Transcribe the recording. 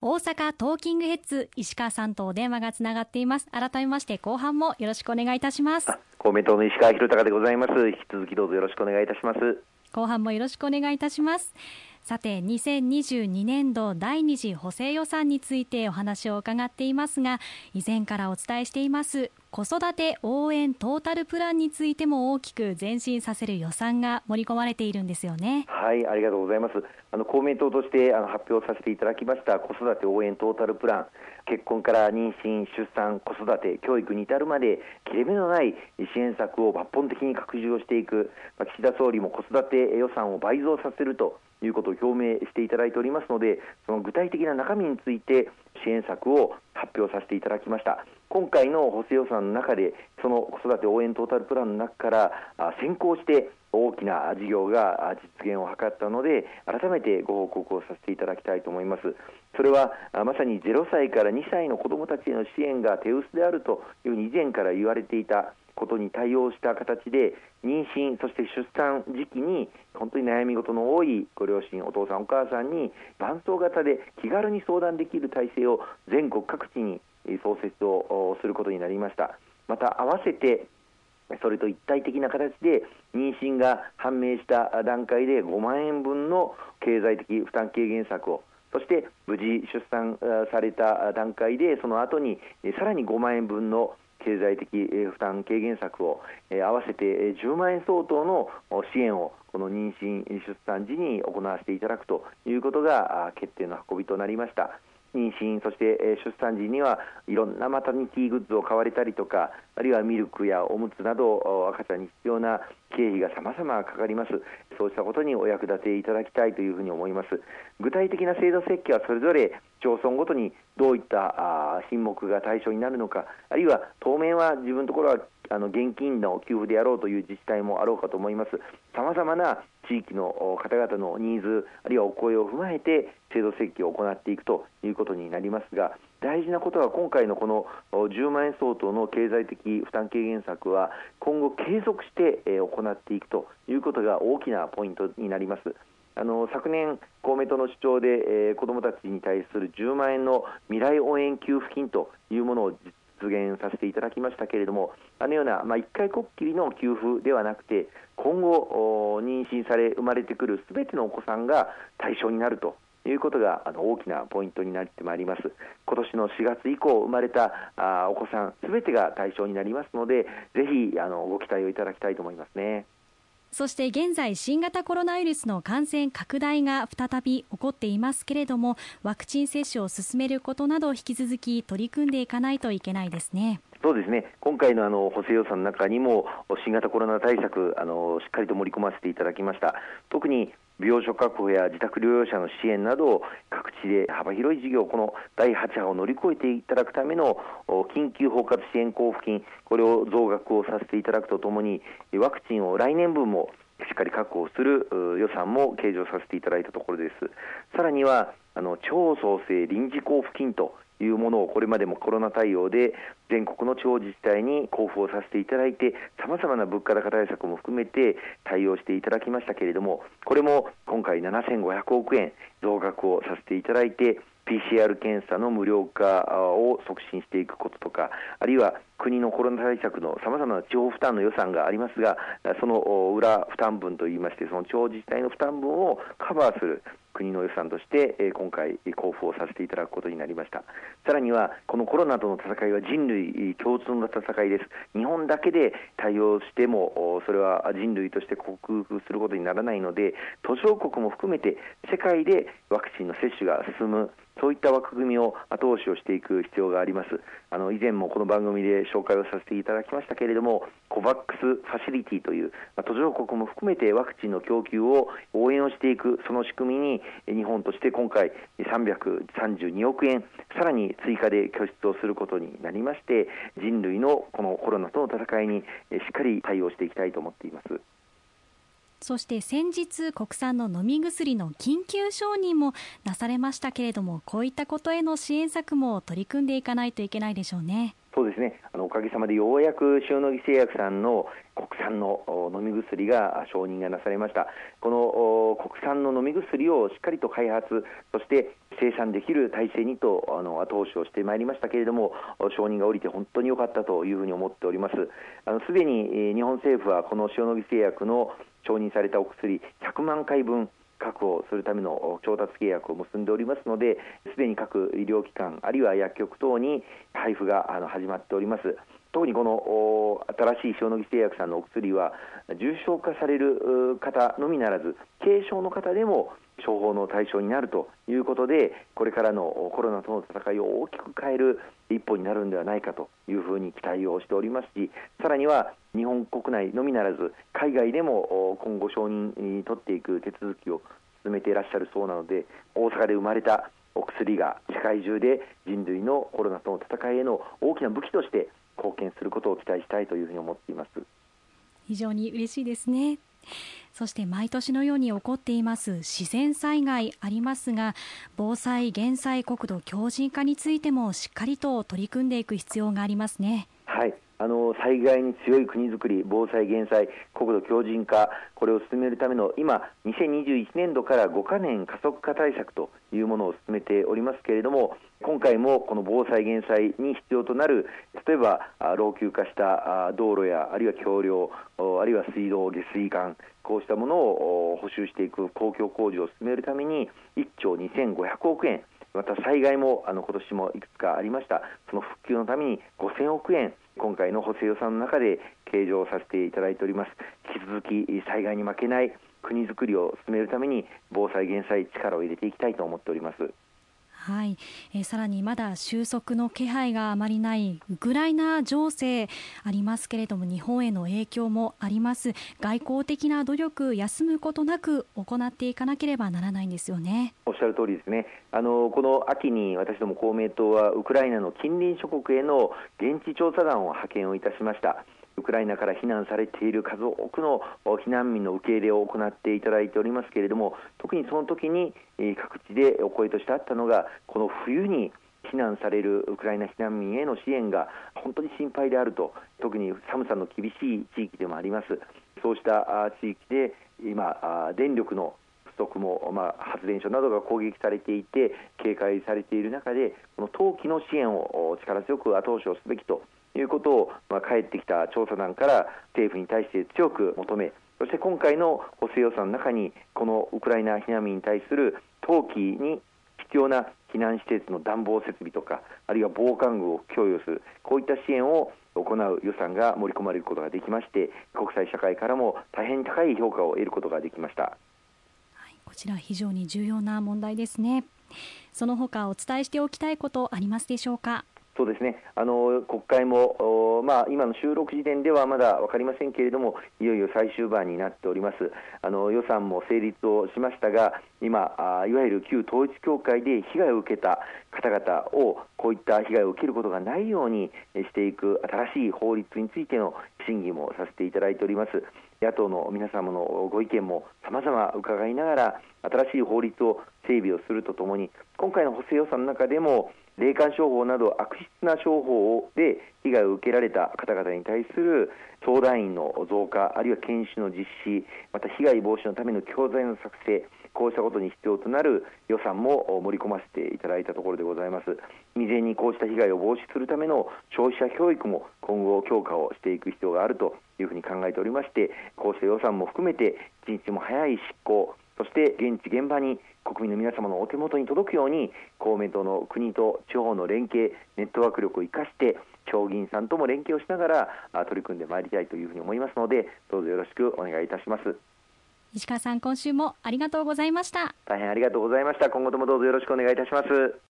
大阪トーキングヘッズ石川さんとお電話がつながっています。改めまして後半もよろしくお願いいたします。公明党の石川博隆でございます。引き続きどうぞよろしくお願いいたします。後半もよろしくお願いいたしますさて2022年度第2次補正予算についてお話を伺っていますが以前からお伝えしています子育て応援トータルプランについても大きく前進させる予算が盛り込まれているんですよね。はいありがとうございます。あの公明党としてあの発表させていただきました子育て応援トータルプラン。結婚から妊娠、出産、子育て、教育に至るまで切れ目のない支援策を抜本的に拡充をしていく、まあ岸田総理も子育て予算を倍増させるということを表明していただいておりますのでその具体的な中身について支援策を発表させていただきました。今回の補正予算の中でその子育て応援トータルプランの中から先行して大きな事業が実現を図ったので改めてご報告をさせていただきたいと思います。それはまさに0歳から2歳の子どもたちへの支援が手薄であるというふうに以前から言われていたことに対応した形で妊娠、そして出産時期に本当に悩み事の多いご両親、お父さん、お母さんに伴走型で気軽に相談できる体制を全国各地に創設をすることになりました。また合わせてそれと一体的な形で妊娠が判明した段階で5万円分の経済的負担軽減策をそして無事出産された段階でその後にさらに5万円分の経済的負担軽減策を合わせて10万円相当の支援をこの妊娠・出産時に行わせていただくということが決定の運びとなりました。妊娠、そして出産時にはいろんなマタニティグッズを買われたりとか、あるいはミルクやおむつなど赤ちゃんに必要な経費がさまざまかかります。そうしたことにお役立ていただきたいというふうに思います。具体的な制度設計はそれぞれ町村ごとにどういった品目が対象になるのか、あるいは当面は自分のところはあの現金の給付でやろうという自治体もあろうかと思います。さまざまな地域の方々のニーズ、あるいはお声を踏まえて制度設計を行っていくということになりますが、大事なことは今回のこの10万円相当の経済的負担軽減策は今後継続して行っていくということが大きなポイントになります。あの昨年、公明党の主張で、えー、子どもたちに対する10万円の未来応援給付金というものを実現させていただきましたけれどもあのような、まあ、1回こっきりの給付ではなくて今後、妊娠され生まれてくるすべてのお子さんが対象になるということがあの大きなポイントになってまいります今年の4月以降生まれたあお子さんすべてが対象になりますのでぜひあのご期待をいただきたいと思いますね。そして現在新型コロナウイルスの感染拡大が再び起こっていますけれどもワクチン接種を進めることなど引き続き取り組んでいかないといけないですね。そうですね今回のあの補正予算の中にも新型コロナ対策あのしっかりと盛り込ませていただきました特に病床確保や自宅療養者の支援など各地で幅広い事業この第8波を乗り越えていただくための緊急包括支援交付金これを増額をさせていただくとともにワクチンを来年分もしっかり確保する予算も計上させていただいたところです。さらにはあの超創生臨時交付金というものをこれまでもコロナ対応で全国の地方自治体に交付をさせていただいてさまざまな物価高対策も含めて対応していただきましたけれどもこれも今回7500億円増額をさせていただいて PCR 検査の無料化を促進していくこととかあるいは国のコロナ対策のさまざまな地方負担の予算がありますがその裏負担分といいましてその地方自治体の負担分をカバーする。国の予算として、え今回交付をさせていただくことになりました。さらにはこのコロナとの戦いは人類共通の戦いです。日本だけで対応してもそれは人類として克服することにならないので途上国も含めて世界でワクチンの接種が進むそういった枠組みを後押しをしていく必要があります。あの以前もこの番組で紹介をさせていただきましたけれどもコバックスファシリティという、まあ、途上国も含めてワクチンの供給を応援をしていくその仕組みに日本として今回332億円さらに追加で拠出をすることになりまして人類のこのコロナとの戦いにしっかり対応していきたいと思っています。そして先日国産の飲み薬の緊急承認もなされましたけれどもこういったことへの支援策も取り組んでいかないといけないでしょうね。そうですねあのおかげさまでようやく塩野義製薬さんの国産の飲み薬が承認がなされましたこの国産の飲み薬をしっかりと開発そして生産できる体制にとあの後押しをしてまいりましたけれども承認が下りて本当に良かったというふうに思っておりますすでに日本政府はこの塩野義製薬の承認されたお薬100万回分確保するための調達契約を結んでおりますので、すでに各医療機関、あるいは薬局等に配布が始まっております。特にこの新しい塩野義製薬さんのお薬は重症化される方のみならず軽症の方でも処方の対象になるということでこれからのコロナとの戦いを大きく変える一歩になるんではないかというふうに期待をしておりますしさらには日本国内のみならず海外でも今後承認に取っていく手続きを進めていらっしゃるそうなので大阪で生まれたお薬が世界中で人類のコロナとの戦いへの大きな武器として貢献することを期待したいというふうに思っています非常に嬉しいですねそして毎年のように起こっています自然災害ありますが防災・減災国土強靭化についてもしっかりと取り組んでいく必要がありますね。あの災害に強い国づくり、防災・減災、国土強靭化、これを進めるための今、2021年度から5か年加速化対策というものを進めておりますけれども、今回もこの防災・減災に必要となる、例えば老朽化した道路や、あるいは橋梁、あるいは水道、下水管、こうしたものを補修していく公共工事を進めるために、1兆2500億円、また災害もあの今年もいくつかありました、その復旧のために5000億円、今回の補正予算の中で計上させていただいております。引き続き災害に負けない国づくりを進めるために防災減災力を入れていきたいと思っております。はい、えー、さらにまだ収束の気配があまりないウクライナ情勢ありますけれども日本への影響もあります。外交的な努力休むことなく行っていかなければならないんですよね。おっしゃる通りですね。あのこの秋に私ども公明党はウクライナの近隣諸国への現地調査団を派遣をいたしました。ウクライナから避難されている数多くの避難民の受け入れを行っていただいておりますけれども特にその時に各地でお声としてあったのがこの冬に避難されるウクライナ避難民への支援が本当に心配であると特に寒さの厳しい地域でもあります。そうした地域で今電力の不足も、まあ、発電所などが攻撃されていて警戒されている中でこの冬季の支援を力強く後押しをすべきということを、まあ、帰ってきた調査団から政府に対して強く求めそして今回の補正予算の中にこのウクライナ避難民に対する冬季に必要な避難施設の暖房設備とかあるいは防寒具を供与するこういった支援を行う予算が盛り込まれることができまして国際社会からも大変高い評価を得ることができました、はい、こちら非常に重要な問題ですね。その他お伝えしておきたいことありますでしょうか？そうですねあの国会も、まあ、今の収録時点ではまだ分かりませんけれども、いよいよ最終盤になっております、あの予算も成立をしましたが、今、いわゆる旧統一教会で被害を受けた方々を、こういった被害を受けることがないようにしていく新しい法律についての審議もさせていただいております。野党の皆様のご意見もさまざま伺いながら、新しい法律を整備をするとともに、今回の補正予算の中でも、霊感商法など悪質な商法で被害を受けられた方々に対する相談員の増加、あるいは研修の実施、また被害防止のための教材の作成、こうしたことに必要となる予算も盛り込ませていただいたところでございます。未然にこうした被害を防止するための消費者教育も今後強化をしていく必要があるというふうに考えておりまして、こうした予算も含めて一日も早い執行、そして現地現場に国民の皆様のお手元に届くように公明党の国と地方の連携ネットワーク力を生かして町議員さんとも連携をしながら取り組んでまいりたいというふうに思いますのでどうぞよろしくお願いいたします。石川さん今週もありがとうございました。大変ありがとうございました。今後ともどうぞよろしくお願いいたします